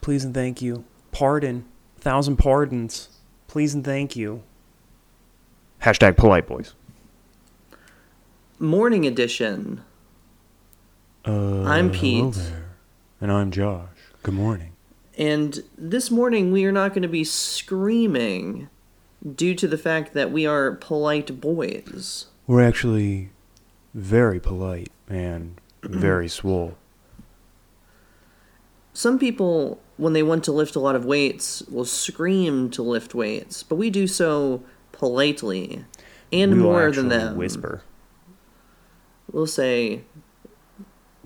please and thank you. Pardon, thousand pardons, please and thank you. Hashtag polite boys. Morning edition. Uh, I'm Pete. And I'm Josh. Good morning. And this morning we are not going to be screaming due to the fact that we are polite boys. We're actually very polite and very swole. Some people, when they want to lift a lot of weights, will scream to lift weights, but we do so politely and We more than them. Whisper. We'll say,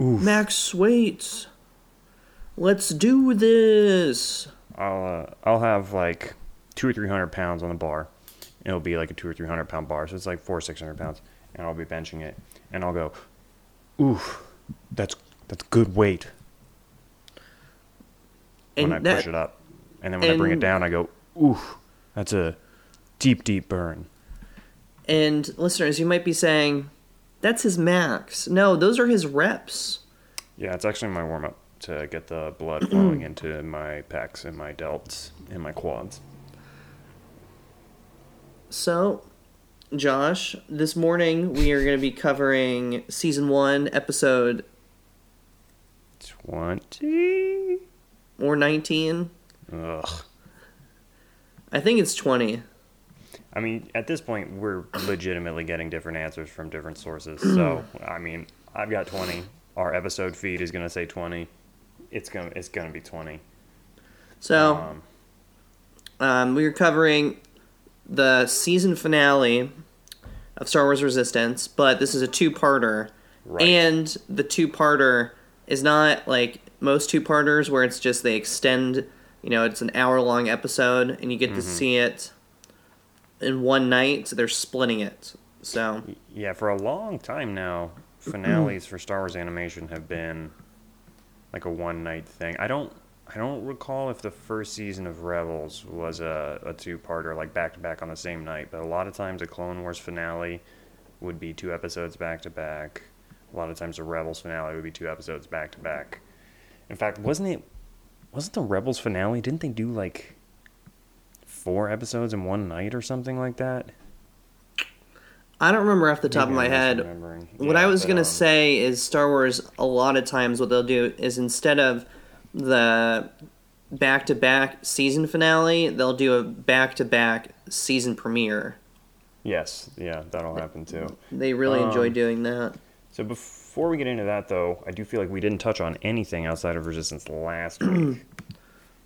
Oof. Max weights. Let's do this. I'll uh, I'll have like two or three hundred pounds on the bar. It'll be like a two or three hundred pound bar, so it's like four or six hundred pounds, and I'll be benching it, and I'll go, oof, that's that's good weight And when I that, push it up, and then when I bring it down, I go, oof, that's a deep deep burn. And listeners, you might be saying, that's his max. No, those are his reps. Yeah, it's actually my warm up to get the blood flowing into my pecs and my delts and my quads. So, Josh, this morning we are going to be covering season one, episode Twenty. Or 19. Ugh. I think it's 20. I mean, at this point, we're legitimately getting different answers from different sources. So, I mean, I've got 20. Our episode feed is going to say 20. It's going to it's going to be 20. So, Um, um, we are covering the season finale of Star Wars Resistance, but this is a two parter. Right. And the two parter is not like most two parters where it's just they extend, you know, it's an hour long episode and you get to mm-hmm. see it in one night. They're splitting it. So, yeah, for a long time now, finales for Star Wars animation have been like a one night thing. I don't I don't recall if the first season of Rebels was a, a two parter, like back to back on the same night, but a lot of times a Clone Wars finale would be two episodes back to back. A lot of times the Rebels finale would be two episodes back to back. In fact, wasn't it wasn't the Rebels finale, didn't they do like four episodes in one night or something like that? I don't remember off the top Maybe of my head. misremembering. What Yeah, I was but, gonna um, say is Star Wars. A lot of times, what they'll do is instead of the back-to-back season finale, they'll do a back-to-back season premiere. Yes, yeah, that'll happen too. They really enjoy Um, doing that. So before we get into that, though, I do feel like we didn't touch on anything outside of Resistance last week,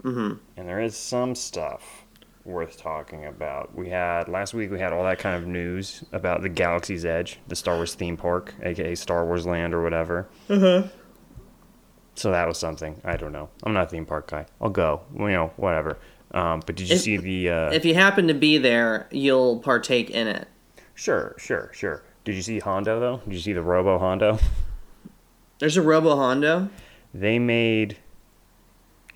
mm-hmm. and there is some stuff worth talking about. We had last week. We had all that kind of news about the Galaxy's Edge, the Star Wars theme park, aka Star Wars Land or whatever. Uh-huh. So that was something. I don't know. I'm not a theme park guy. I'll go. You know, whatever. Um, but did you If- see the? Uh, If you happen to be there, you'll partake in it. sure, sure, sure. Did you see Hondo though? Did you see the Robo Hondo? There's a Robo Hondo. they made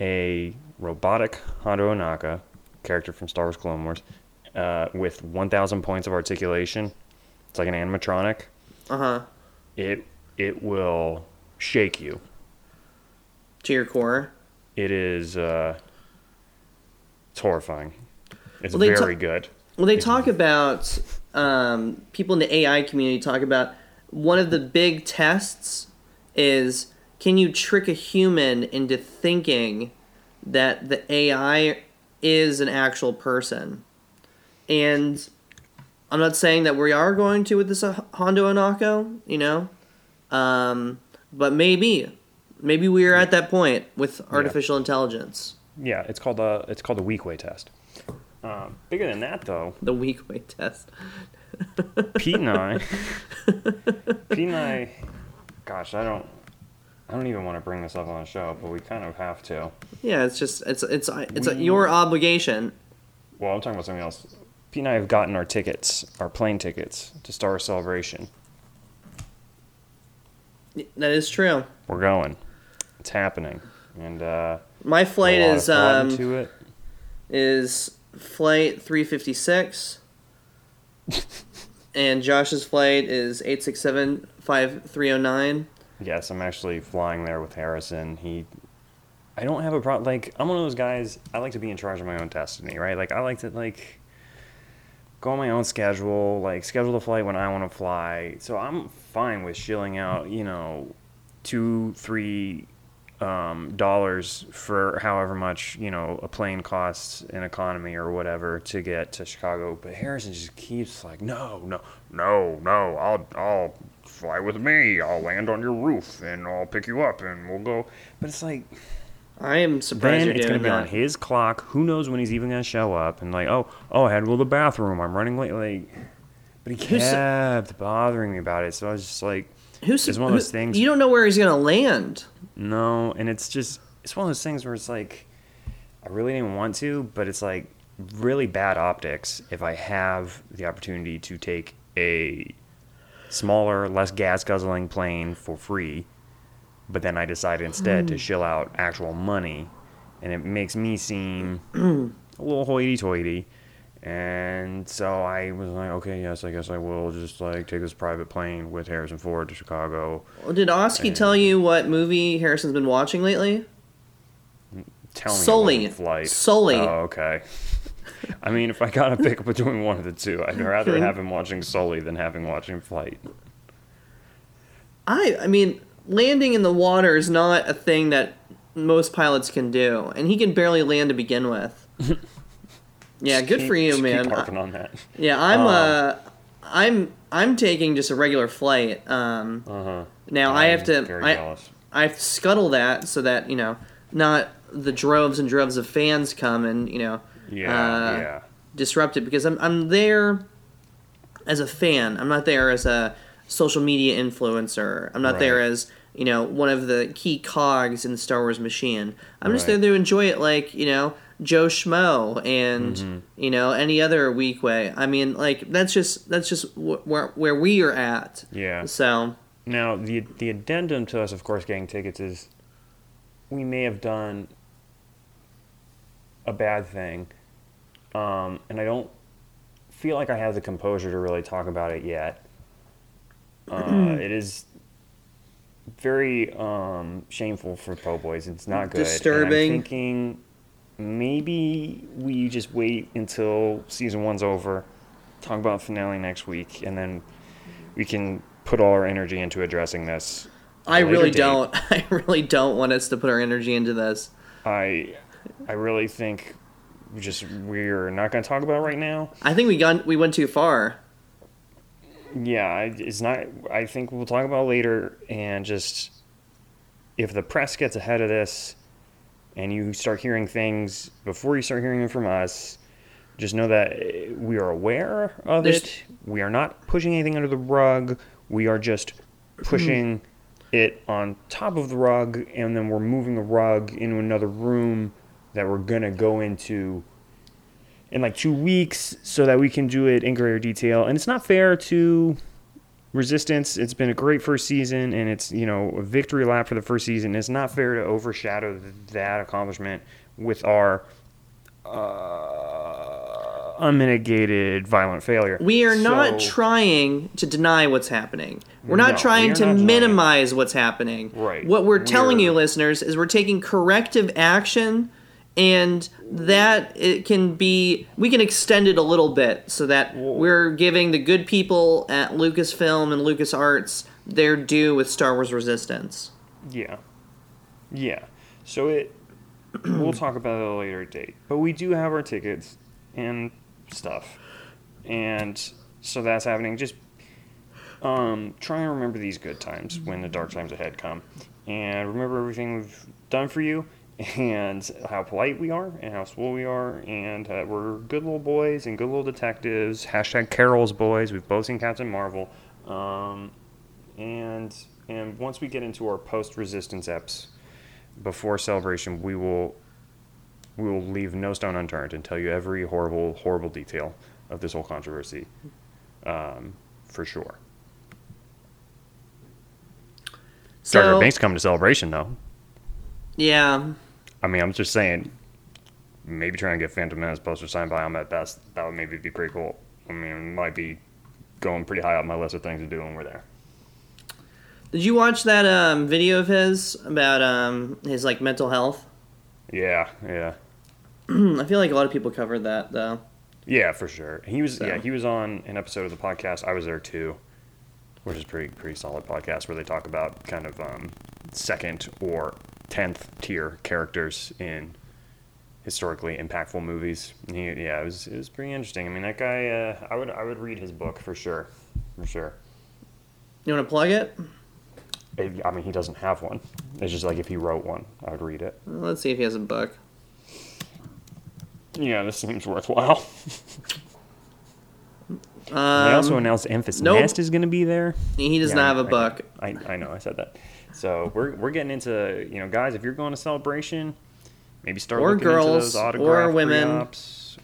a robotic Hondo Ohnaka character from Star Wars Clone Wars uh, with 1,000 points of articulation. It's like an animatronic. Uh huh. It it will shake you. To your core. It is uh, it's horrifying. It's Well, they ta- very good. Well, they talk about um, people in the AI community talk about one of the big tests is can you trick a human into thinking that the AI is an actual person? And I'm not saying that we are going to with this uh, Hondo Ohnaka, you know, um, but maybe, maybe we are at that point with artificial intelligence. Yeah, it's called a it's called a Weequay test. Um, bigger than that though, The Weequay test. Pete and I, Pete and I, gosh, I don't, I don't even want to bring this up on the show, but we kind of have to. Yeah, it's just it's it's it's your obligation. Well, I'm talking about something else. Pete and I have gotten our tickets, our plane tickets to Star Celebration. That is true. We're going. It's happening, and uh, My flight is um into it. is flight 356 and Josh's flight is 867 5309. Yes, I'm actually flying there with Harrison. He I don't have a problem. Like I'm one of those guys. I like to be in charge of my own destiny, right? Like I like to like go on my own schedule, like schedule the flight when I want to fly. So I'm fine with shilling out, you know, two, three um, dollars for however much you know a plane costs in economy or whatever to get to Chicago. But Harrison just keeps like, no, no, no, no. I'll I'll fly with me. I'll land on your roof and I'll pick you up and we'll go. But it's like I am surprised then it's doing gonna be on his clock. Who knows when he's even gonna show up? And like, oh, oh, I had to go to the bathroom. I'm running late. Like, but he Who's- kept bothering me about it. So I was just like, Who's it's one of who- those things- You don't know where he's gonna land. no. And it's just, it's one of those things where it's like, I really didn't want to, but it's like really bad optics if I have the opportunity to take a smaller, less gas guzzling plane for free, but then I decided instead to hmm. shill out actual money, and it makes me seem a little hoity-toity. And so I was like, okay, yes, I guess I will just like take this private plane with Harrison Ford to Chicago. Well, Did Oski tell you what movie Harrison's been watching lately? Tell me Sully. about flight. Sully. Oh, okay. I mean, if I gotta pick between one of the two, I'd rather have him watching Sully than having watching Flight. I I mean, landing in the water is not a thing that most pilots can do, and he can barely land to begin with. yeah, good Keep- for you, man. Harping on that. Yeah, I'm Um, uh I'm I'm taking just a regular flight. Um Uh huh. now I have to I, jealous. I have to scuttle that so that, you know, not the droves and droves of fans come and, you know, Yeah, uh, yeah. disrupt it because I'm I'm there as a fan. I'm not there as a social media influencer. I'm not there as you know one of the key cogs in the Star Wars machine. I'm just there to enjoy it, like you know Joe Schmo and Mm-hmm. you know any other Weequay. I mean, like that's just that's just wh- where where we are at. Yeah. So Now, the the addendum to us, of course, getting tickets is we may have done a bad thing, um, and I don't feel like I have the composure to really talk about it yet. Uh, it is very um, shameful for Po Boys. It's not good. Disturbing. Thinking maybe we just wait until season one's over, talk about finale next week, and then we can put all our energy into addressing this. I really date. don't. I really don't want us to put our energy into this. I, I really think we just we're not going to talk about it right now. I think we got we went too far. Yeah, it's not. I think we'll talk about it later, and just if the press gets ahead of this, and you start hearing things before you start hearing them from us, just know that eh, we are aware of There's- it. We are not pushing anything under the rug. We are just pushing it on top of the rug, and then we're moving the rug into another room that we're gonna go into in like two weeks so that we can do it in greater detail. And it's not fair to Resistance. It's been a great first season, and it's you know a victory lap for the first season. It's not fair to overshadow that accomplishment with our uh, unmitigated violent failure. We are not trying to deny what's happening. We're not No, trying we to not denying minimize what's happening. Right. What we're telling We're- you, listeners, is we're taking corrective action, and that it can be we can extend it a little bit so that we're giving the good people at Lucasfilm and LucasArts their due with Star Wars Resistance. Yeah. Yeah. So it we'll talk about it at a later date. But we do have our tickets and stuff. And so that's happening. Just um try and remember these good times when the dark times ahead come. And remember everything we've done for you and how polite we are and how swell we are and uh, we're good little boys and good little detectives. Hashtag Carol's boys. We've both seen Captain Marvel. Um, and and once we get into our post resistance eps before celebration we will we will leave no stone unturned and tell you every horrible horrible detail of this whole controversy um, for sure So Binks coming to celebration though yeah, I mean I'm just saying maybe try and get Phantom Menace poster signed by him at best that would maybe be pretty cool I mean it might be going pretty high up my list of things to do when we're there did you watch that um, video of his about um, his like mental health? Yeah, yeah. I feel like a lot of people covered that though. Yeah, for sure. He was So- yeah, he was on an episode of the podcast. I was there too, which is pretty pretty solid podcast where they talk about kind of um, second or tenth tier characters in historically impactful movies. He, yeah, it was it was pretty interesting. I mean, that guy. Uh, I would I would read his book for sure, for sure. You want to plug it? It- I mean, he doesn't have one. It's just like if he wrote one, I would read it. Well, let's see if he has a book. Yeah, this seems worthwhile. Um, they also announced Enfys nope. Nest is going to be there. he does Yeah, not have a I- book. I, I know I said that. So we're we're getting into you know guys if you're going to celebration, maybe start Or looking girls, into those or autograph women. pre-ops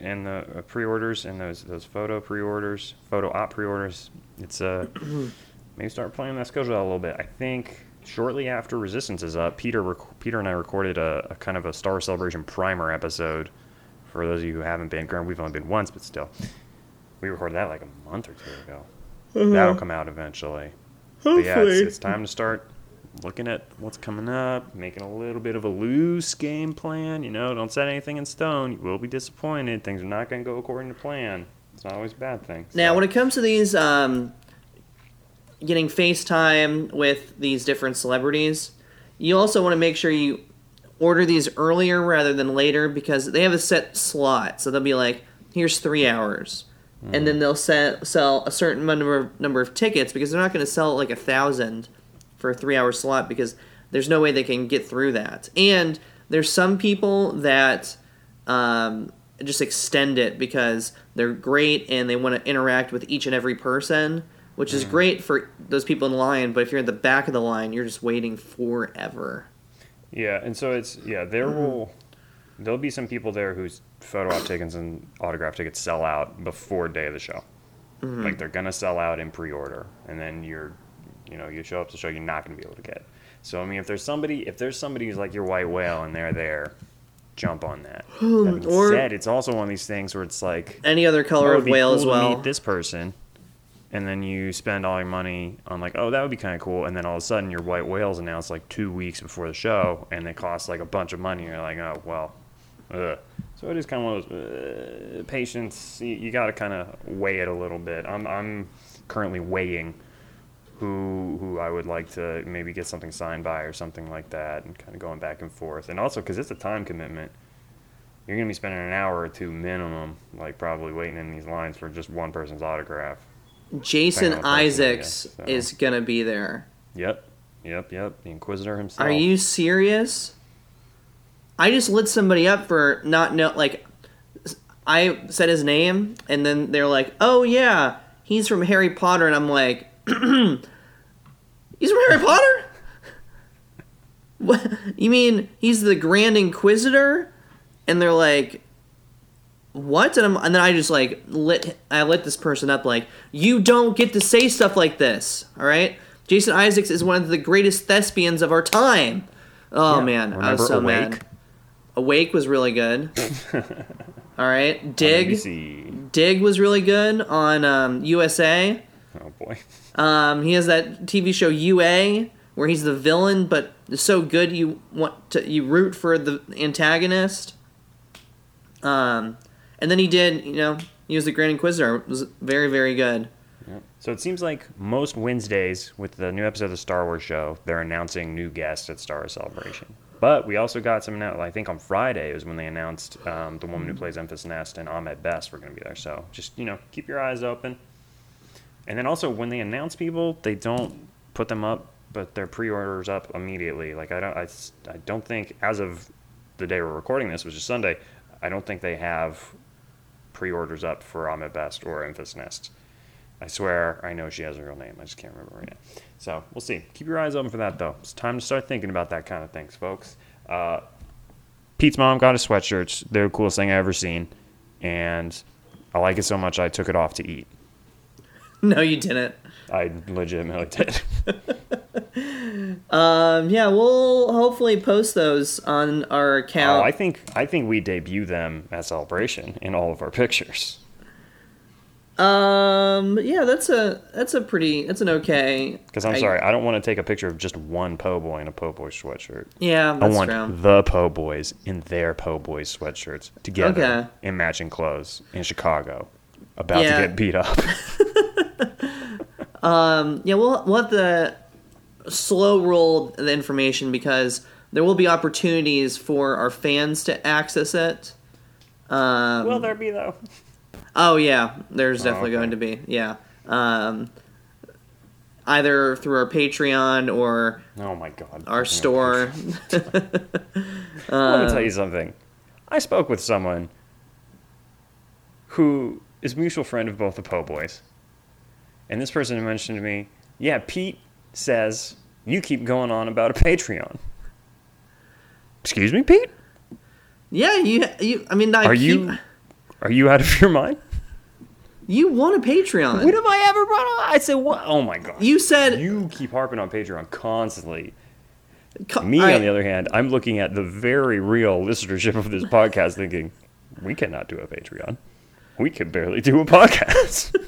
and the uh, pre-orders and those those photo pre-orders, photo op pre-orders. It's uh maybe start playing that schedule out a little bit. I think shortly after Resistance is up, Peter rec- Peter and I recorded a, a kind of a Star Celebration primer episode. For those of you who haven't been, granted we've only been once, but still, we recorded that like a month or two ago. That'll come out eventually. But yeah, it's. It's time to start looking at what's coming up, making a little bit of a loose game plan. You know, don't set anything in stone. You will be disappointed. Things are not going to go according to plan. It's not always a bad thing. Now, when it comes to these, um, getting FaceTime with these different celebrities, you also want to make sure you order these earlier rather than later because they have a set slot. So they'll be like, here's three hours. And then they'll set, sell a certain number of, number of tickets because they're not going to sell like a thousand for a three hour slot because there's no way they can get through that. And there's some people that um, just extend it because they're great and they want to interact with each and every person, which is great for those people in line. But if you're at the back of the line, you're just waiting forever. Yeah, and so it's yeah, there will there'll be some people there whose photo op tickets and autograph tickets sell out before day of the show. Mm-hmm. Like they're gonna sell out in pre-order, and then you're, you know, you show up to the show, you're not gonna be able to get. So I mean, if there's somebody, if there's somebody who's like your white whale and they're there, jump on that. That being Or- said, it's also one of these things where it's like Any other color oh, of whale cool as well. meet this person, and then you spend all your money on like, oh, that would be kind of cool, and then all of a sudden your white whales announced like two weeks before the show, and it costs like a bunch of money. And you're like, oh well, ugh. So it is kind of one of those uh, patience. You, you got to kind of weigh it a little bit. I'm I'm currently weighing who who I would like to maybe get something signed by or something like that, and kind of going back and forth, and also because it's a time commitment you're gonna be spending an hour or two minimum, like probably waiting in these lines for just one person's autograph. Jason Depending on the person, Isaacs I is gonna be there. Yep, yep, yep. The Inquisitor himself. Are you serious? I just lit somebody up for not know like I said his name and then they're like, "Oh yeah, he's from Harry Potter." And I'm like, "He's from Harry Potter?" what? You mean he's the Grand Inquisitor? And they're like, "What?" And, I'm, and then I just like lit I lit this person up like, "You don't get to say stuff like this." All right? Jason Isaacs is one of the greatest thespians of our time. Oh Yeah. man, I was so Awake? mad. Awake was really good. All right, Dig. Dig was really good on um, USA. Oh boy. Um, he has that TV show OA where he's the villain, but so good you want to you root for the antagonist. Um, and then he did, you know, he was the Grand Inquisitor. It was very very good. Yep. So it seems like most Wednesdays with the new episode of the Star Wars show, they're announcing new guests at Star Wars Celebration. But we also got some. I think on Friday is when they announced um, the woman who plays Enfys Nest and Ahmed Best were going to be there. So just you know, keep your eyes open. And then also when they announce people, they don't put them up, but their pre-orders up immediately. Like I don't, I, I don't think as of the day we're recording this, which is Sunday, I don't think they have pre-orders up for Ahmed Best or Enfys Nest. I swear I know she has a real name. I just can't remember right now. So we'll see. Keep your eyes open for that, though. It's time to start thinking about that kind of things, folks. Uh, Pete's mom got us sweatshirts. They're the coolest thing I ever seen, and I like it so much I took it off to eat. No, you didn't. I legitimately did. Um, yeah, we'll hopefully post those on our oh, account. I think I think we debut them at celebration in all of our pictures. Um, yeah, that's a that's a pretty that's an okay. Because I'm I- sorry, I don't want to take a picture of just one po' boy in a po' boy sweatshirt. Yeah, I want true. the po' boys in their po' boy sweatshirts together Okay. in matching clothes in Chicago, about Yeah. to get beat up. Um. Yeah, we'll we'll have to slow roll the information because there will be opportunities for our fans to access it. Um, Will there be though? Oh yeah, there's Oh, definitely okay. going to be. Yeah. Um, either through our Patreon or Oh my god. our Oh store. Let me tell you something. I spoke with someone who is a mutual friend of both the Po Boys. And this person mentioned to me, yeah, Pete says you keep going on about a Patreon. Excuse me, Pete? Yeah, you you. I mean, I Are keep, you are you out of your mind? You want a Patreon? When have I ever brought up? I said, what? Oh my god. you said You keep harping on Patreon constantly. co- Me, I- on the other hand, I'm looking at the very real listenership of this podcast thinking, we cannot do a Patreon. We can barely do a podcast.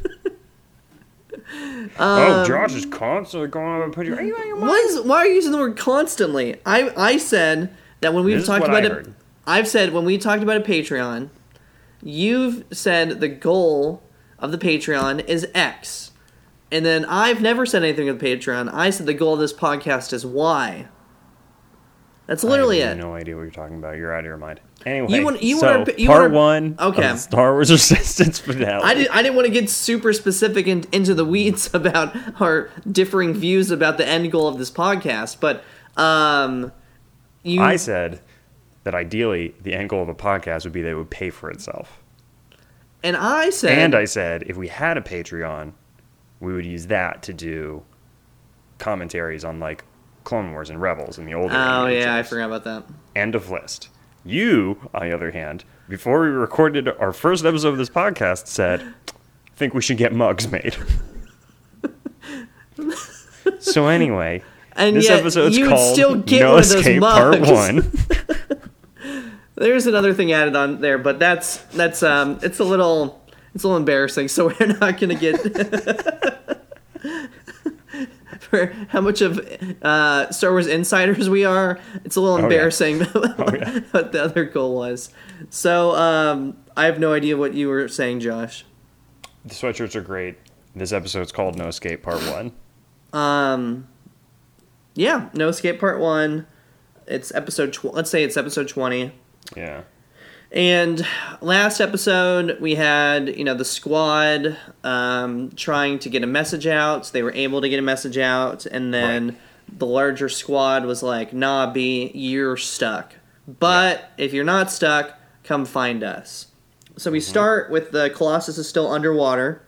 Um, oh, Josh is constantly going on a Patreon. Are you out of your mind? Why is why are you using the word constantly? I I said that when we've This talked about I it. I've said when we talked about a Patreon, you've said the goal of the Patreon is X. And then I've never said anything of the Patreon. I said the goal of this podcast is Y. That's literally I have it. no idea what you're talking about. You're out of your mind. Anyway, You want- you so want our- you part want our- one Okay. of Star Wars Resistance finale. I, did, I didn't want to get super specific in, into the weeds about our differing views about the end goal of this podcast, but um, you I said that ideally the end goal of a podcast would be that it would pay for itself. And I said And I said if we had a Patreon, we would use that to do commentaries on like Clone Wars and Rebels and the older. Oh yeah, I forgot about that. End of list. You, on the other hand, before we recorded our first episode of this podcast, said, I "Think we should get mugs made." so anyway, And this episode's called still get No one of those Escape mugs. Part One. There's another thing added on there, but that's that's um it's a little it's a little embarrassing, so we're not gonna get for how much of uh, Star Wars insiders we are. It's a little Oh, yeah. embarrassing Oh, yeah. what the other goal was. So um, I have no idea what you were saying, Josh. The sweatshirts are great. This episode's called No Escape Part One. Um, yeah, No Escape Part One. It's episode. Tw- let's say it's episode twenty. Yeah. And last episode, we had you know the squad um, trying to get a message out. So They were able to get a message out, and then the larger squad was like, "Nah, B, you're stuck. But if you're not stuck, come find us." So we start with the Colossus is still underwater,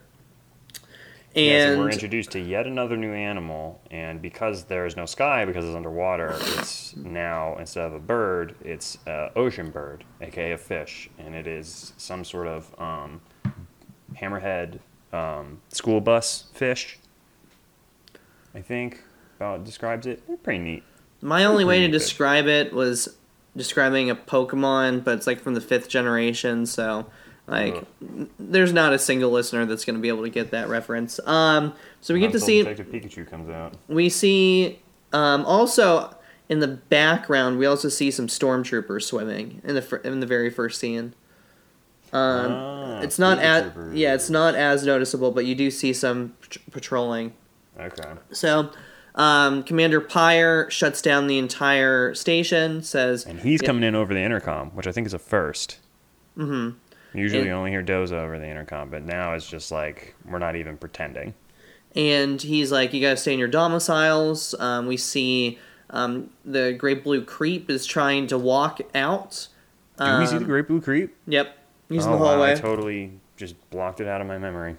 Yeah, so and we're introduced to yet another new animal, and because there is no sky, because it's underwater, it's now instead of a bird, it's a ocean bird, aka a fish, and it is some sort of um, hammerhead um, school bus fish. I think about describes it. They're pretty neat. my only way to good. describe it was describing a Pokemon, but it's like from the fifth generation, so like n- there's not a single listener that's going to be able to get that reference. Um, so we get to see Detective Pikachu comes out. we see um, also in the background we also see some stormtroopers swimming in the fir- in the very first scene. Um, Ah, it's not as yeah, it's not as noticeable, but you do see some pat- patrolling. Okay. So, um, Commander Pyre shuts down the entire station. Says, And he's coming in over the intercom, which I think is a 1st Mhm. Usually And- you only hear Doza over the intercom, but now it's just like we're not even pretending. and he's like, "You gotta stay in your domiciles." Um, we see um, the Great Blue Creep is trying to walk out. Do we see the Um, Great Blue Creep? Yep, he's oh, in the wow, hallway. I totally just blocked it out of my memory.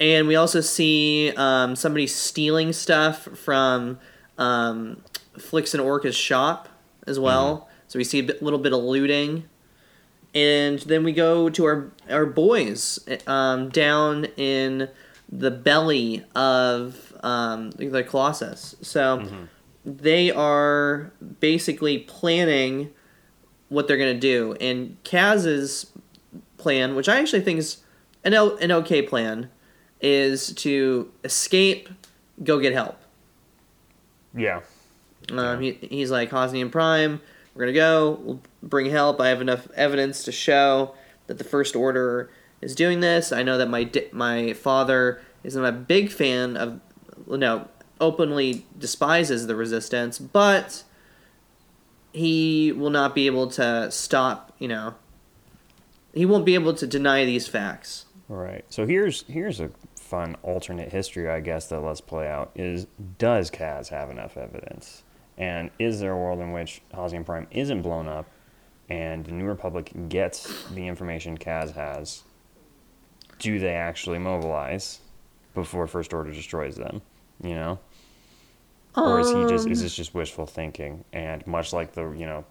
And we also see um, somebody stealing stuff from um, Flix and Orka's shop as well. So we see a bit, little bit of looting. And then we go to our, our boys um, down in the belly of um, the Colossus. So they are basically planning what they're going to do. And Kaz's plan, which I actually think is an o- an okay plan is to escape, go get help. Yeah. Um, he, he's like Hosnian Prime. We're gonna go. We'll bring help. I have enough evidence to show that the First Order is doing this. I know that my di- my father is not a big fan of, no, openly despises the Resistance, but he will not be able to stop. You know, he won't be able to deny these facts. Right. So here's here's a fun alternate history, I guess, that let's play out. Is does Kaz have enough evidence? And is there a world in which Hosnian Prime isn't blown up and the New Republic gets the information Kaz has? Do they actually mobilize before First Order destroys them? You know? Or is he just is um. this just wishful thinking? And much like the you know,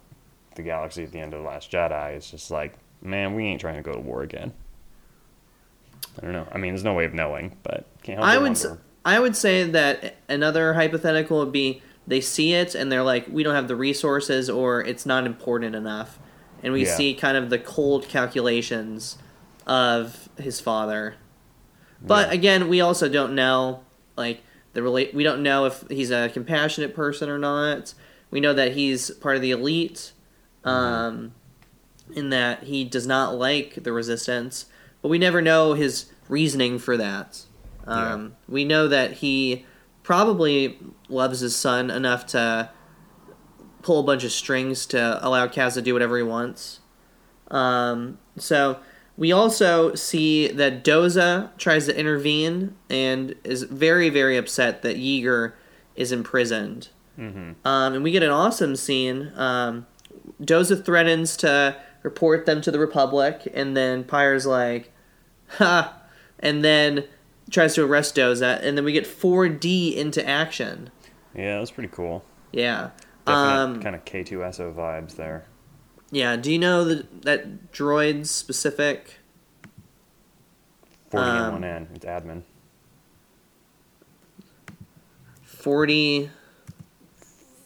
the galaxy at the end of the Last Jedi, it's just like, man, we ain't trying to go to war again. I don't know. I mean, there's no way of knowing, but can't help I would s-. I would say that another hypothetical would be they see it and they're like we don't have the resources or it's not important enough and we Yeah. see kind of the cold calculations of his father. But Yeah. again, we also don't know like the relate we don't know if he's a compassionate person or not. We know that he's part of the elite um in that he does not like the resistance, but we never know his reasoning for that. Um, We know that he probably loves his son enough to pull a bunch of strings to allow Kaz to do whatever he wants. Um, so we also see that Doza tries to intervene and is very, very upset that Yeager is imprisoned. Um, and we get an awesome scene. Um, Doza threatens to report them to the Republic, and then Pyre's like, ha, and then tries to arrest Doza, and then we get 4D into action. Yeah, that's pretty cool. Yeah. Definite Um, kind of K2SO vibes there. yeah. Do you know the, that droid's specific? 40 um, one N. It's admin. 40.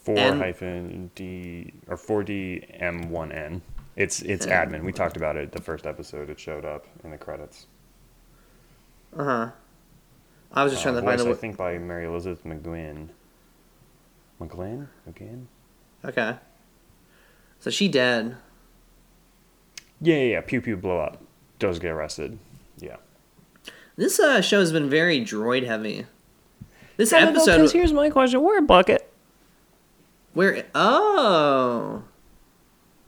4 N- hyphen D or 4D M1N. It's it's admin. We talked about it the first episode. It showed up in the credits. Uh huh. I was just Uh, trying to voice, find I a. think by Mary Elizabeth McGuinn. McGlynn? McGinn? Okay. So she dead. Yeah, yeah, yeah. Pew pew blow up. Does get arrested. Yeah. This uh, show has been very droid heavy. This episode. here's my question: Where bucket? Where? Oh.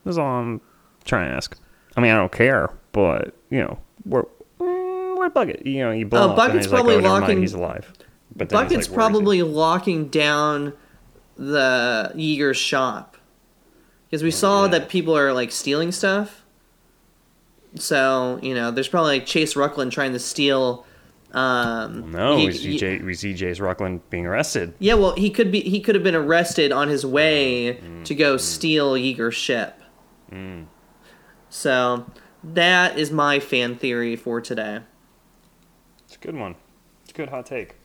That's all I'm trying to ask. I mean, I don't care, but you know, where mm, bucket? You know, you blow Oh, up, and Bucket's like, probably oh, never mind, locking- he's alive. But Bucket's like, where is he? probably locking down the Yeager shop because we saw Oh, yeah. that people are like stealing stuff. So you know, there's probably like Chase Rucklin trying to steal. Um, No, he- we see, Jay, we see Jace Rucklin being arrested. yeah, well, he could be. He could have been arrested on his way Mm, to go steal Yeager's ship. So that is my fan theory for today. A good one. It's a good hot take.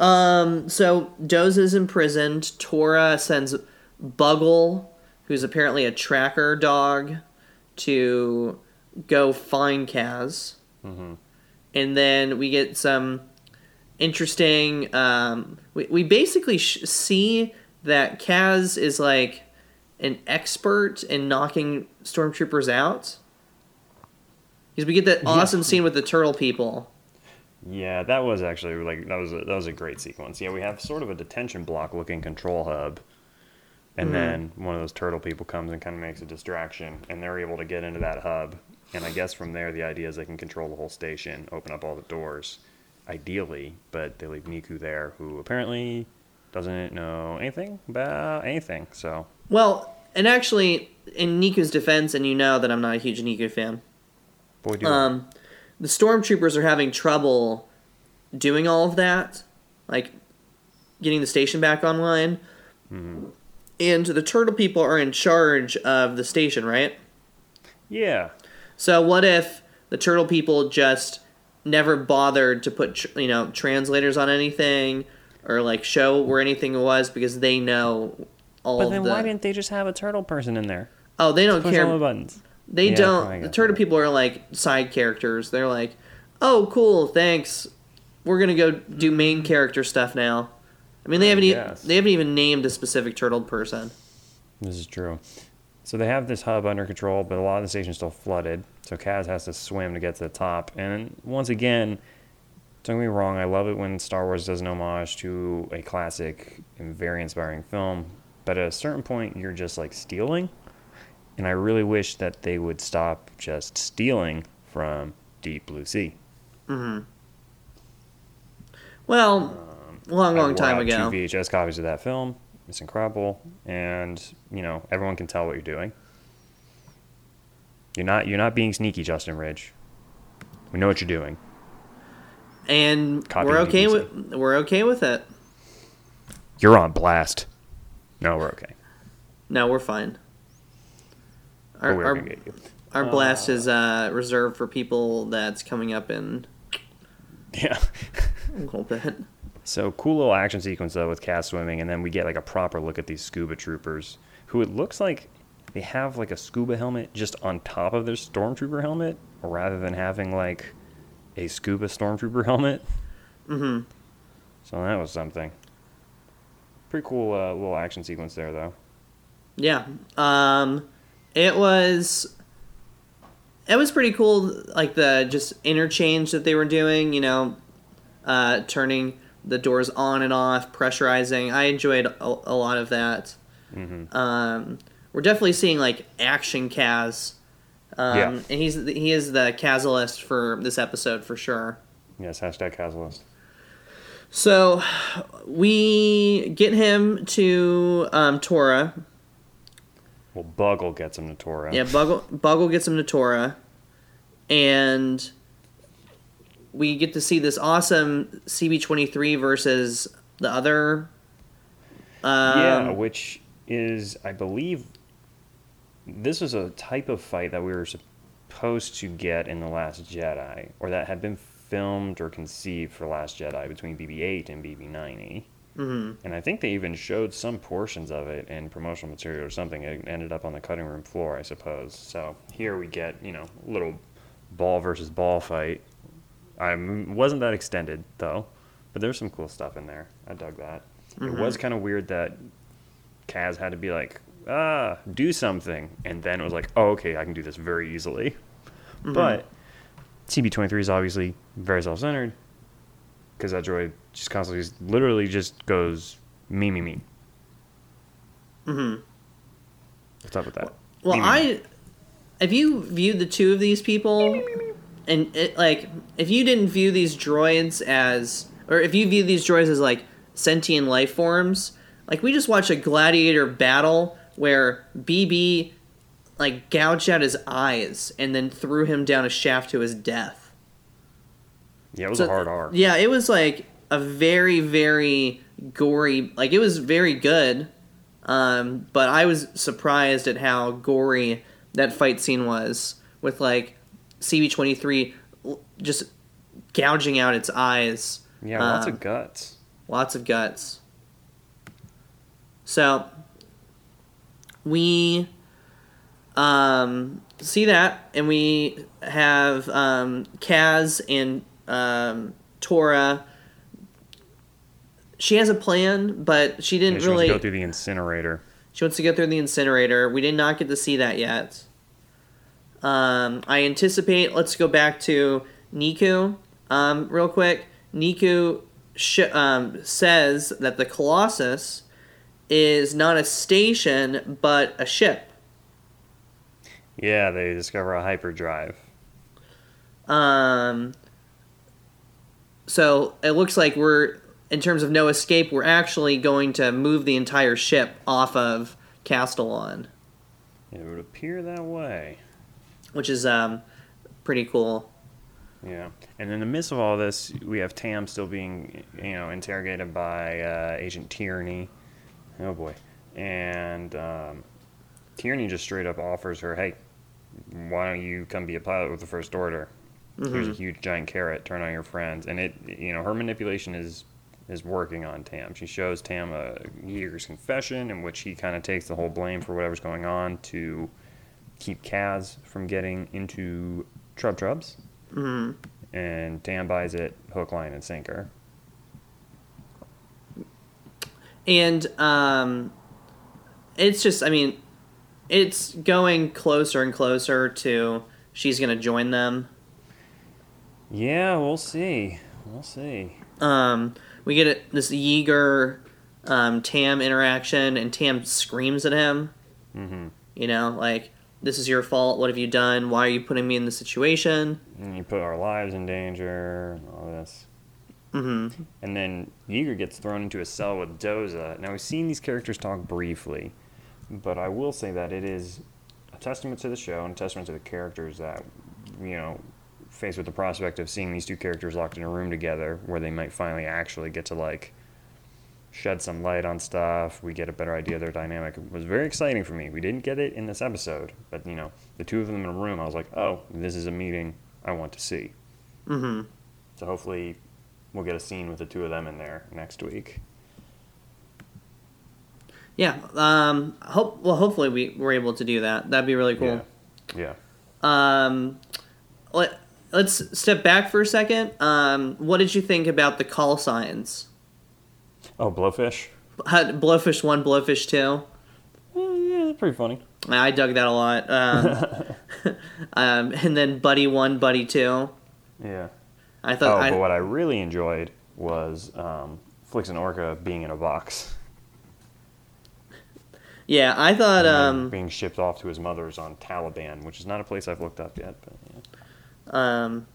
Um, so Doze is imprisoned. Torra sends Buggle, who's apparently a tracker dog, to go find Kaz. And then we get some interesting. Um, we, we basically sh- see that Kaz is like an expert in knocking stormtroopers out. Because we get that awesome scene with the turtle people. Yeah, that was actually like that was a, that was a great sequence. Yeah, we have sort of a detention block looking control hub, and Mm-hmm. then one of those turtle people comes and kind of makes a distraction, and they're able to get into that hub. And I guess from there, the idea is they can control the whole station, open up all the doors, ideally. But they leave Neeku there, who apparently doesn't know anything about anything. So Well, and actually, in Neeku's defense, and you know that I'm not a huge Neeku fan, do um, the stormtroopers are having trouble doing all of that, like getting the station back online. And the turtle people are in charge of the station, right? yeah, So what if the turtle people just never bothered to put tr- you know translators on anything or like show where anything was because they know all but of then the why didn't they just have a turtle person in there? oh they don't Push care all the buttons. They Yeah, don't. The turtle that. people are like side characters. They're like, oh, cool, thanks. We're gonna go do main character stuff now. I mean, they I haven't. E- they haven't even named a specific turtle person. This is true. So they have this hub under control, but a lot of the station's still flooded. So Kaz has to swim to get to the top. And once again, don't get me wrong, I love it when Star Wars does an homage to a classic and very inspiring film. But at a certain point, you're just like stealing. And I really wish that they would stop just stealing from Deep Blue Sea. Mm-hmm. Well, um, long, long wore time ago. Two VHS copies of that film. It's incredible, and you know everyone can tell what you're doing. You're not you're not being sneaky, Justin Ridge. We know what you're doing. and Copy we're okay with we're okay with it. You're on blast. No, we're okay. No, we're fine. But Our, we're our, gonna get you. our blast is uh, reserved for people that's coming up in Yeah. a little bit. So cool little action sequence though with Kaz swimming, and then we get like a proper look at these scuba troopers, who it looks like they have like a scuba helmet just on top of their stormtrooper helmet, rather than having like a scuba stormtrooper helmet. Mm-hmm. So that was something. Pretty cool uh, little action sequence there, though. Yeah. Um, it was. It was pretty cool, like the just interchange that they were doing. You know, uh, turning the doors on and off, pressurizing. I enjoyed a, a lot of that. hmm Um, we're definitely seeing like action Kaz. Um, Yeah. and he's he is the Kazalist for this episode for sure. Yes, hashtag Catalyst. So we get him to um, Torra. Well, Buggle gets him to Torra. Yeah, Buggle, Buggle gets him to Torra, and we get to see this awesome CB23 versus the other. Um, yeah, which is, I believe, this was a type of fight that we were supposed to get in The Last Jedi, or that had been filmed or conceived for Last Jedi between BB 8 and BB 9E. Mhm. And I think they even showed some portions of it in promotional material or something. It ended up on the cutting room floor, I suppose. So here we get, you know, a little ball versus ball fight. I wasn't that extended though, but there's some cool stuff in there. I dug that. It was kind of weird that Kaz had to be like, ah, do something, and then it was like, oh, okay, I can do this very easily. But CB23 is obviously very self-centered because that droid just constantly, literally just goes me, me, me. Mhm. What's up with that? Well, Me, me, me. I if you viewed the two of these people, and it, like if you didn't view these droids as, or if you view these droids as like sentient life forms, like we just watched a gladiator battle where BB like gouged out his eyes and then threw him down a shaft to his death. Yeah, it was So- a hard R. Yeah, it was like a very very gory. Like it was very good, um, but I was surprised at how gory that fight scene was with like CB23 just gouging out its eyes. Yeah, lots Um, of guts. lots of guts. So we um, see that, and we have um, Kaz and um, Torra. She has a plan, but she didn't she wants really. to go through the incinerator. She wants to go through the incinerator. We did not get to see that yet. Um, I anticipate. Let's go back to Neeku um, real quick. Neeku sh- um, says that the Colossus is not a station but a ship. Yeah, they discover a hyperdrive. Um, so it looks like we're, in terms of no escape, we're actually going to move the entire ship off of Castilon, It would appear that way. which is um, pretty cool. Yeah, and in the midst of all this, we have Tam still being, you know, interrogated by uh, Agent Tierney. Oh boy, and um, Tierney just straight up offers her, "Hey, why don't you come be a pilot with the First Order? Here's a huge giant carrot. Turn on your friends." And it, you know, her manipulation is is working on Tam. She shows Tam a Yeager's confession in which he kind of takes the whole blame for whatever's going on to keep Kaz from getting into Trub Trubs. Mm-hmm. And Tam buys it hook, line, and sinker. And um, it's just, I mean, it's going closer and closer to she's going to join them. Yeah, we'll see. We'll see. Um, we get it, this Yeager um, Tam interaction, and Tam screams at him. Mm-hmm. You know, like, this is your fault. What have you done? Why are you putting me in this situation? And you put our lives in danger and all this. Mm-hmm. And then Yeager gets thrown into a cell with Doza. Now, we've seen these characters talk briefly, but I will say that it is a testament to the show and a testament to the characters that, you know, faced with the prospect of seeing these two characters locked in a room together where they might finally actually get to, like, shed some light on stuff. We get a better idea of their dynamic. It was very exciting for me. We didn't get it in this episode, but, you know, the two of them in a room, I was like, oh, this is a meeting I want to see. Mm-hmm. So hopefully we'll get a scene with the two of them in there next week. Yeah. Um, hope, well, hopefully we, we're able to do that. That'd be really cool. Yeah. Um, let, let's step back for a second. Um, what did you think about the call signs? Oh, Blowfish? Had Blowfish 1, Blowfish 2. Eh, yeah, pretty funny. I dug that a lot. Um, um, and then Buddy 1, Buddy 2. Yeah. I Oh, thought I, but what I really enjoyed was um, Flix and Orka being in a box. Yeah, I thought um, being shipped off to his mother's on Taliban, which is not a place I've looked up yet. But yeah. Um,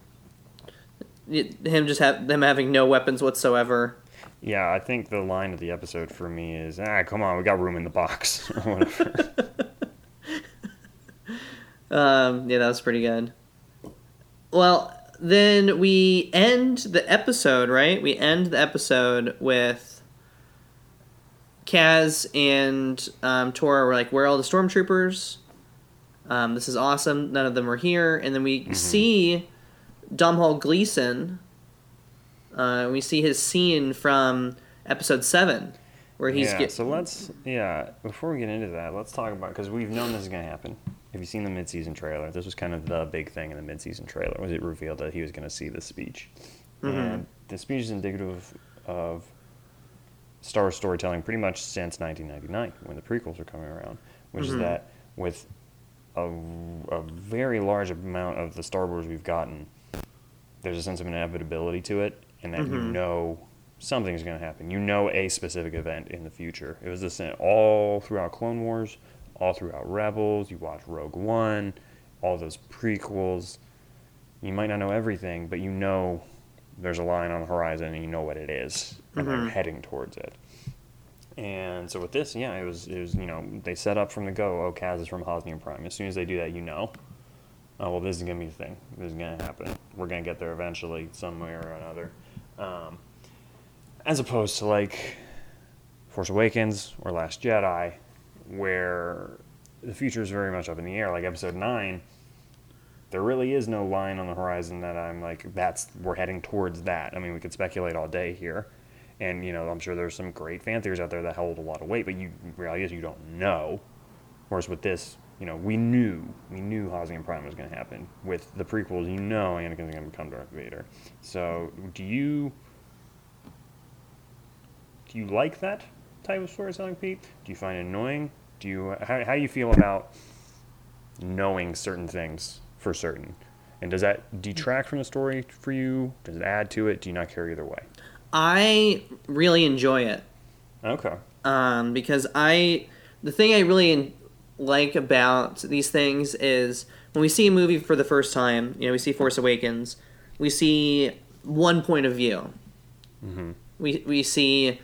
him just have them having no weapons whatsoever. yeah, I think the line of the episode for me is, ah, come on, we got room in the box. or whatever. Um, yeah, that was pretty good. Well, then we end the episode, right? We end the episode with Kaz and um, Torra were like, "Where are all the stormtroopers?" Um, this is awesome. None of them are here, and then we see Domhnall Gleeson. Uh, we see his scene from episode seven, where he's yeah, get- so let's, yeah, before we get into that, let's talk about, because we've known this is going to happen. Have you seen the mid-season trailer? This was kind of the big thing in the mid-season trailer. Was it revealed that he was going to see the speech, and the speech is indicative of Star Wars storytelling pretty much since 1999 when the prequels were coming around, which is that with a, a very large amount of the Star Wars we've gotten, there's a sense of inevitability to it, and that you mm-hmm. know something's going to happen. You know a specific event in the future. It was the same all throughout Clone Wars, all throughout Rebels. You watch Rogue One, all those prequels. You might not know everything, but you know there's a line on the horizon, and you know what it is, and they're mm-hmm. heading towards it. And so with this, yeah, it was it was you know they set up from the go. Oh, Kaz is from Hosnian Prime. As soon as they do that, you know. Oh well, this is gonna be the thing. This is gonna happen. We're gonna get there eventually, some way or another. Um, as opposed to like Force Awakens or Last Jedi, where the future is very much up in the air. Like Episode Nine, there really is no line on the horizon that I'm like, that's we're heading towards that. I mean, we could speculate all day here, and you know, I'm sure there's some great fan theories out there that hold a lot of weight, but you reality is you don't know. Whereas with this, you know, we knew we knew Hosnian Prime was going to happen. With the prequels, you know Anakin's going to become Darth Vader. So, do you do you like that type of storytelling, Pete? Do you find it annoying? Do you how how do you feel about knowing certain things for certain? And does that detract from the story for you? Does it add to it? Do you not care either way? I really enjoy it. Okay. um, because I the thing I really en- like about these things is when we see a movie for the first time, you know, we see Force Awakens, we see one point of view. Mm-hmm. We we see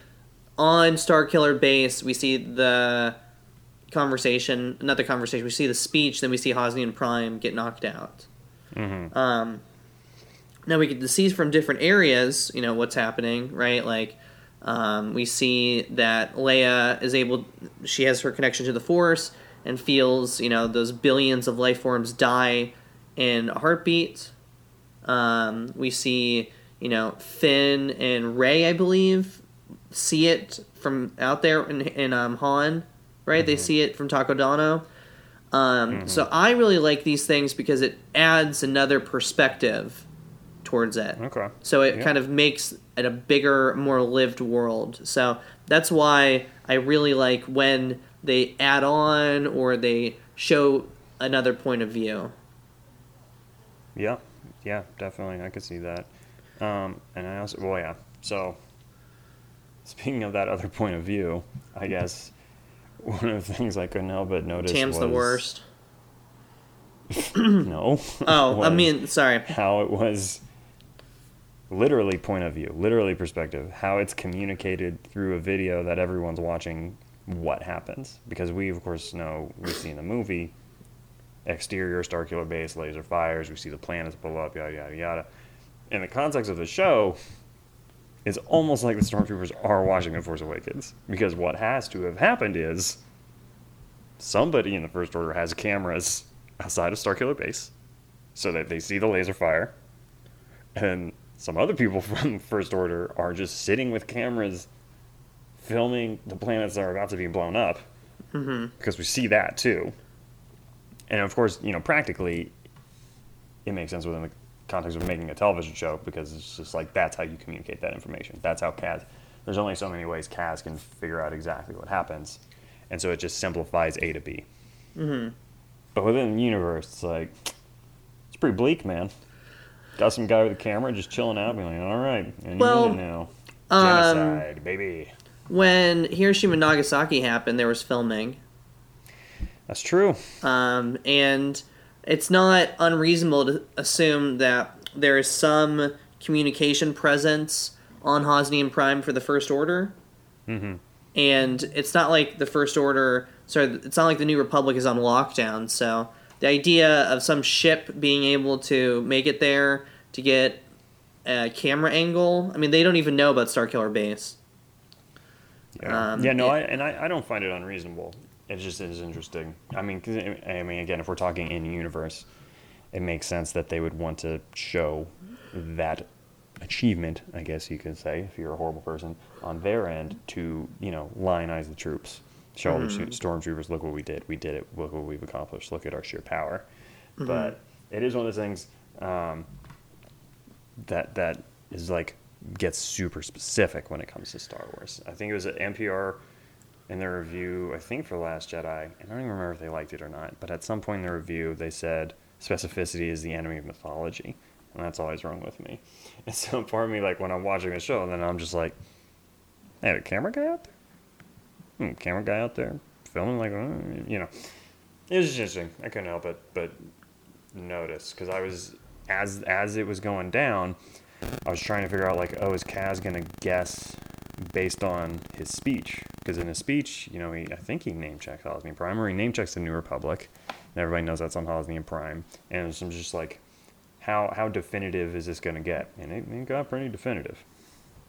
on Starkiller base, we see the conversation, not the conversation. We see the speech, then we see Hosnian Prime get knocked out. Mm-hmm. Um, now we get to see from different areas, you know, what's happening, right? Like, um, we see that Leia is able, she has her connection to the Force and feels, you know, those billions of life forms die in a heartbeat. Um, we see, you know, Finn and Rey, I believe, see it from out there in, in um, Han, right? They see it from Takodana. Um, So I really like these things because it adds another perspective towards it. Okay. So it Yeah. kind of makes it a bigger, more lived world. So that's why I really like when they add on or they show another point of view. Yeah, yeah, definitely. I could see that. Um, and I also, well, yeah. So, speaking of that other point of view, I guess one of the things I couldn't help but notice Tam's was the worst. No. Oh, I mean, sorry. how it was literally point of view, literally perspective, how it's communicated through a video that everyone's watching what happens. Because we, of course, know we see in the movie exterior Starkiller base, laser fires, we see the planets blow up, yada, yada, yada. In the context of the show, it's almost like the stormtroopers are watching The Force Awakens. Because what has to have happened is somebody in the First Order has cameras outside of Starkiller base so that they see the laser fire. And some other people from First Order are just sitting with cameras filming the planets that are about to be blown up. Mm-hmm. Because we see that too. And of course, you know, practically, it makes sense within the context of making a television show because it's just like that's how you communicate that information. That's how Kaz. There's only so many ways Kaz can figure out exactly what happens, and so it just simplifies A to B. Mm-hmm. But within the universe, it's like it's pretty bleak, man. Got some guy with a camera just chilling out, being like, "All right, and Well, now, um, genocide, baby." When Hiroshima and Nagasaki happened, there was filming. That's true. Um, and it's not unreasonable to assume that there is some communication presence on Hosnian Prime for the First Order. hmm And it's not like the First Order, sorry, it's not like the New Republic is on lockdown. So the idea of some ship being able to make it there to get a camera angle, I mean, they don't even know about Starkiller Base. Yeah, Um, yeah no, it- I, and I, I don't find it unreasonable. It just is interesting. I mean, 'cause, I mean, again, if we're talking in universe, it makes sense that they would want to show that achievement, I guess you could say, if you're a horrible person, on their end to you know lionize the troops, show Mm-hmm. sto- stormtroopers, look what we did, we did it, look what we've accomplished, look at our sheer power. Mm-hmm. But it is one of those things um, that that is like gets super specific when it comes to Star Wars. I think it was at NPR in their review, I think for Last Jedi, and I don't even remember if they liked it or not, but at some point in the review they said specificity is the enemy of mythology. And that's always wrong with me. And so part of me, like when I'm watching a show, and then I'm just like, hey, a camera guy out there? Hmm, camera guy out there filming like, uh, you know. It was interesting. I couldn't help it but notice because I was as as it was going down, I was trying to figure out like, oh, is Kaz gonna guess based on his speech? Because in his speech, you know, he, I think he name checks Hosnian Prime, or he name checks the New Republic, and everybody knows that's on Hosnian Prime. And it's just like, how how definitive is this gonna get? And it, it got pretty definitive.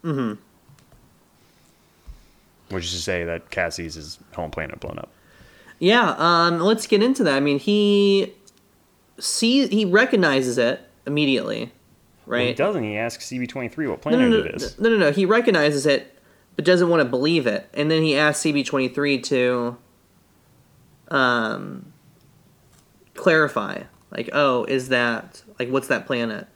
hmm Which is to say that Cassie's his home planet blown up. Yeah, um, let's get into that. I mean, he see he recognizes it immediately, When he doesn't. He asks CB23 what no, planet no, no, it is. no, no, no. He recognizes it, but doesn't want to believe it, and then he asks CB23 to, um, clarify. Like, oh, is that like what's that planet?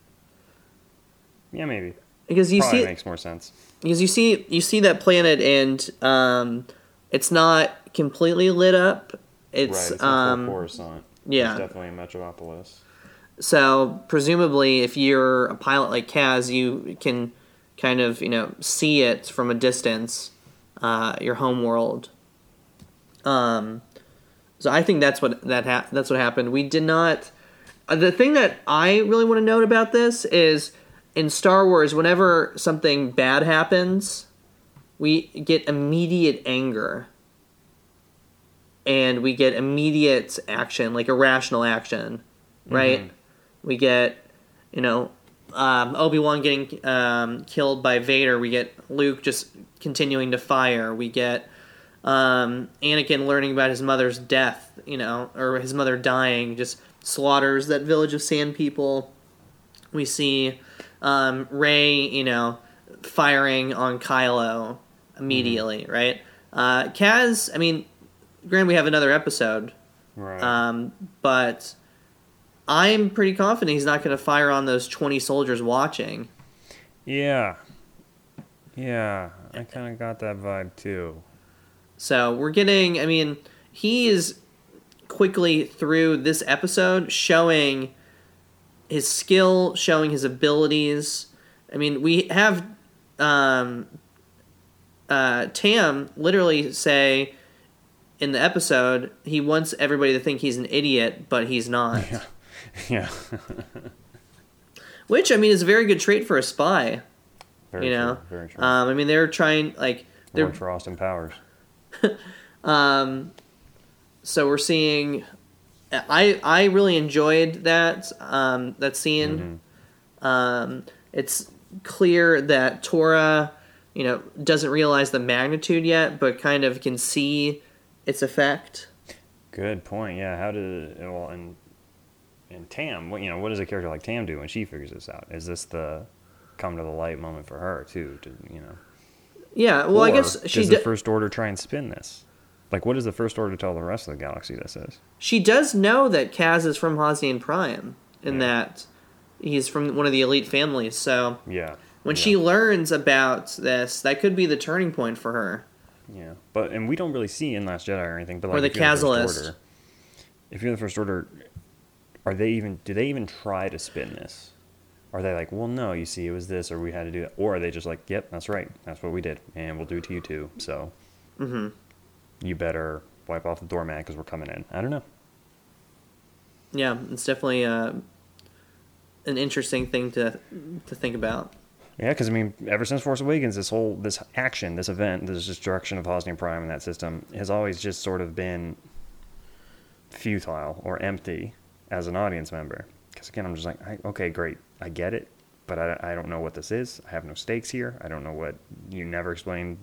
Yeah, maybe. Because you Probably see, makes more sense. Because you see you see that planet and um it's not completely lit up it's, right. It's um Coruscant. yeah. It's definitely a metropolis. so presumably if you're a pilot like kaz you can kind of you know see it from a distance uh your home world um so i think that's what that ha- that's what happened we did not uh, the thing that i really want to note about this is in star wars whenever something bad happens we get immediate anger. And we get immediate action like irrational action right? Mhm. we get you know um, obi-wan getting um, killed by vader. We get luke just continuing to fire. We get um, anakin learning about his mother's death you know or his mother dying just slaughters that village of sand people. We see um, rey you know firing on kylo immediately right uh, kaz i mean granted we have another episode Right. Um, but I'm pretty confident he's not going to fire on those 20 soldiers watching. yeah. Yeah, I kind of got that vibe too. So we're getting, I mean, he is quickly through this episode showing his skill, showing his abilities. I mean, we have um, uh, Tam literally say in the episode he wants everybody to think he's an idiot, but he's not. Yeah. Yeah. Which I mean is a very good trait for a spy. Very you true, know, very true. um, I mean they're trying like they're Worked for Austin Powers. Um, so we're seeing. I I really enjoyed that um, that scene. Um, it's clear that Torra, you know, doesn't realize the magnitude yet, but kind of can see its effect. Good point. Yeah. How did well and and Tam? What you know? What does a character like Tam do when she figures this out? Is this the come to the light moment for her too? To you know. Yeah. Well, I guess she does the First Order try and spin this? Like, what does the First Order tell the rest of the galaxy this is? she does know that Kaz is from Hosnian Prime, and Yeah. that he's from one of the elite families. So Yeah. when yeah, she learns about this, that could be the turning point for her. Yeah, but and we don't really see in Last Jedi or anything. But like, Or the if you're Kazalist. Order, if you're the First Order, are they even? Do they even try to spin this? Are they like, well, no, you see, it was this, or we had to do that, or are they just like, yep, that's right, that's what we did, and we'll do it to you too. So, hmm you better wipe off the doormat because we're coming in. I don't know. Yeah, it's definitely uh, an interesting thing to to think about. Yeah, because I mean, ever since Force Awakens, this whole this action, this event, this destruction of Hosnian Prime and that system has always just sort of been futile or empty as an audience member. Because again, I'm just like, I, okay, great, I get it, but I, I don't know what this is. I have no stakes here. I don't know what you never explained.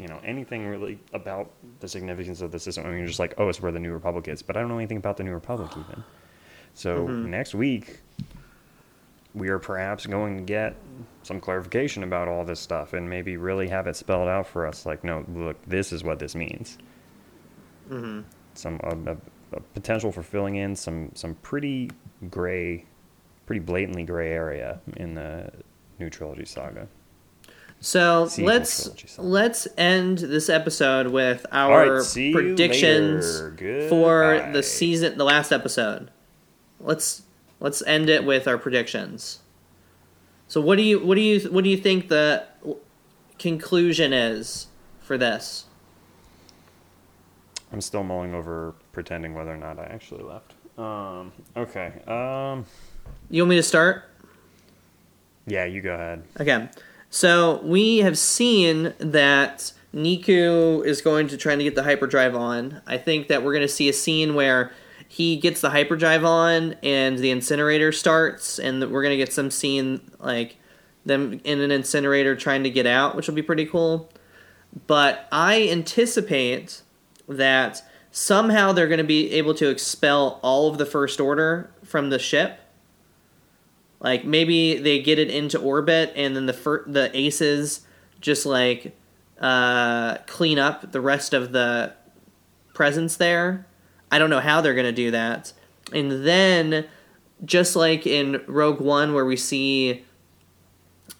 You know anything really about the significance of the system? I mean, you're just like, oh, it's where the New Republic is, but I don't know anything about the New Republic even. So mm-hmm. next week, we are perhaps going to get some clarification about all this stuff and maybe really have it spelled out for us like no look this is what this means hmm some a, a, a potential for filling in some some pretty gray pretty blatantly gray area in the new trilogy saga So Sequel let's trilogy, let's end this episode with our right predictions for the season, the last episode. Let's let's end it with our predictions. So what do you what do you what do you think the conclusion is for this? i'm still mulling over pretending whether or not i actually left um okay um You want me to start? yeah you go ahead Okay. So we have seen that Neeku is going to try to get the hyperdrive on. I think that we're going to see a scene where he gets the hyperdrive on and the incinerator starts, and we're going to get some scene like them in an incinerator trying to get out, which will be pretty cool. But I anticipate that somehow they're going to be able to expel all of the First Order from the ship. Like maybe they get it into orbit, and then the fir- the aces just like uh, clean up the rest of the presence there. I don't know how they're gonna do that. And then, just like in Rogue One, where we see,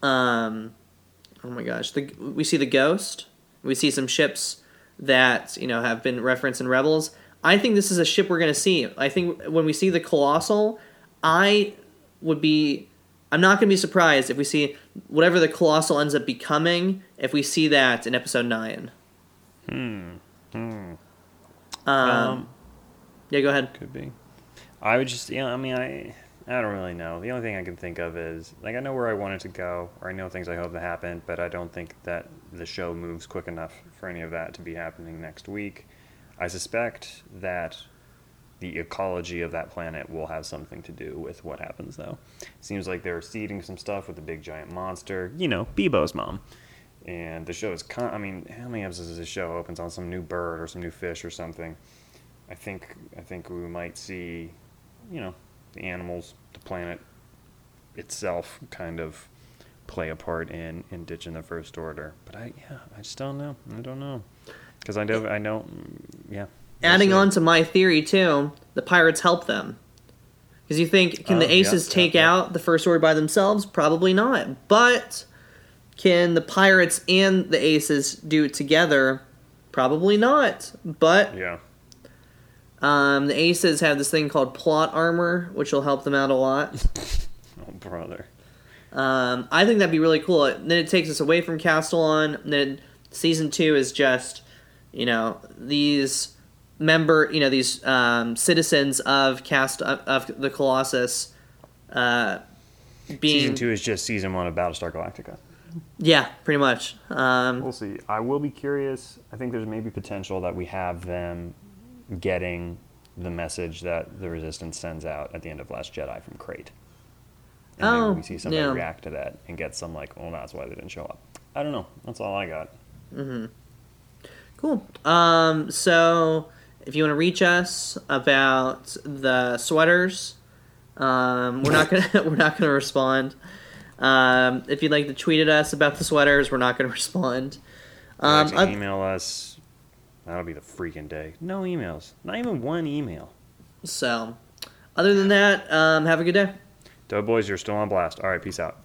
um, oh my gosh, the we see the Ghost. We see some ships that you know have been referenced in Rebels. I think this is a ship we're gonna see. I think when we see the Colossus, I would be I'm not going to be surprised if we see whatever the colossus ends up becoming if we see that in episode 9. hmm hmm Um, Um, yeah, go ahead. Could be. I would just, you know, I mean, I, I don't really know. The only thing I can think of is, like, I know where I want it to go, or I know things I hope to happen, but I don't think that the show moves quick enough for any of that to be happening next week. I suspect that the ecology of that planet will have something to do with what happens, though. Seems like they're seeding some stuff with the big giant monster, you know, Bibo's mom. And the show is, con- I mean, how many episodes does this show opens on some new bird or some new fish or something? I think I think we might see, you know, the animals, the planet itself, kind of play a part in in ditching the first order. But I yeah, I just don't know. I don't know because I know I know. mm, Yeah, adding on to my theory too, the pirates help them. Because you think, can Oh, the aces yeah, take yeah. out the first order by themselves? Probably not. But can the pirates and the aces do it together? Probably not. But Yeah. um, the aces have this thing called plot armor, which will help them out a lot. Oh, brother. Um, I think that'd be really cool. Then it takes us away from Castilon. and Then season two is just, you know, these member, you know, these um, citizens of Cast of, of the Colossus, uh, being Season two is just season one of Battlestar Galactica. yeah, pretty much. Um, We'll see. I will be curious. I think there's maybe potential that we have them getting the message that the Resistance sends out at the end of Last Jedi from Crait. And Oh, maybe we see somebody yeah. react to that and get some like, oh, that's why they didn't show up. I don't know. That's all I got. Mm-hmm. Cool. Um, so if you want to reach us about the sweaters, um, we're not gonna we're not gonna respond. Um, if you'd like to tweet at us about the sweaters, we're not gonna respond. Um, Actually, oth- email us. That'll be the freaking day. No emails. Not even one email. so, other than that, um, have a good day. Doughboys, you're still on blast. All right, peace out.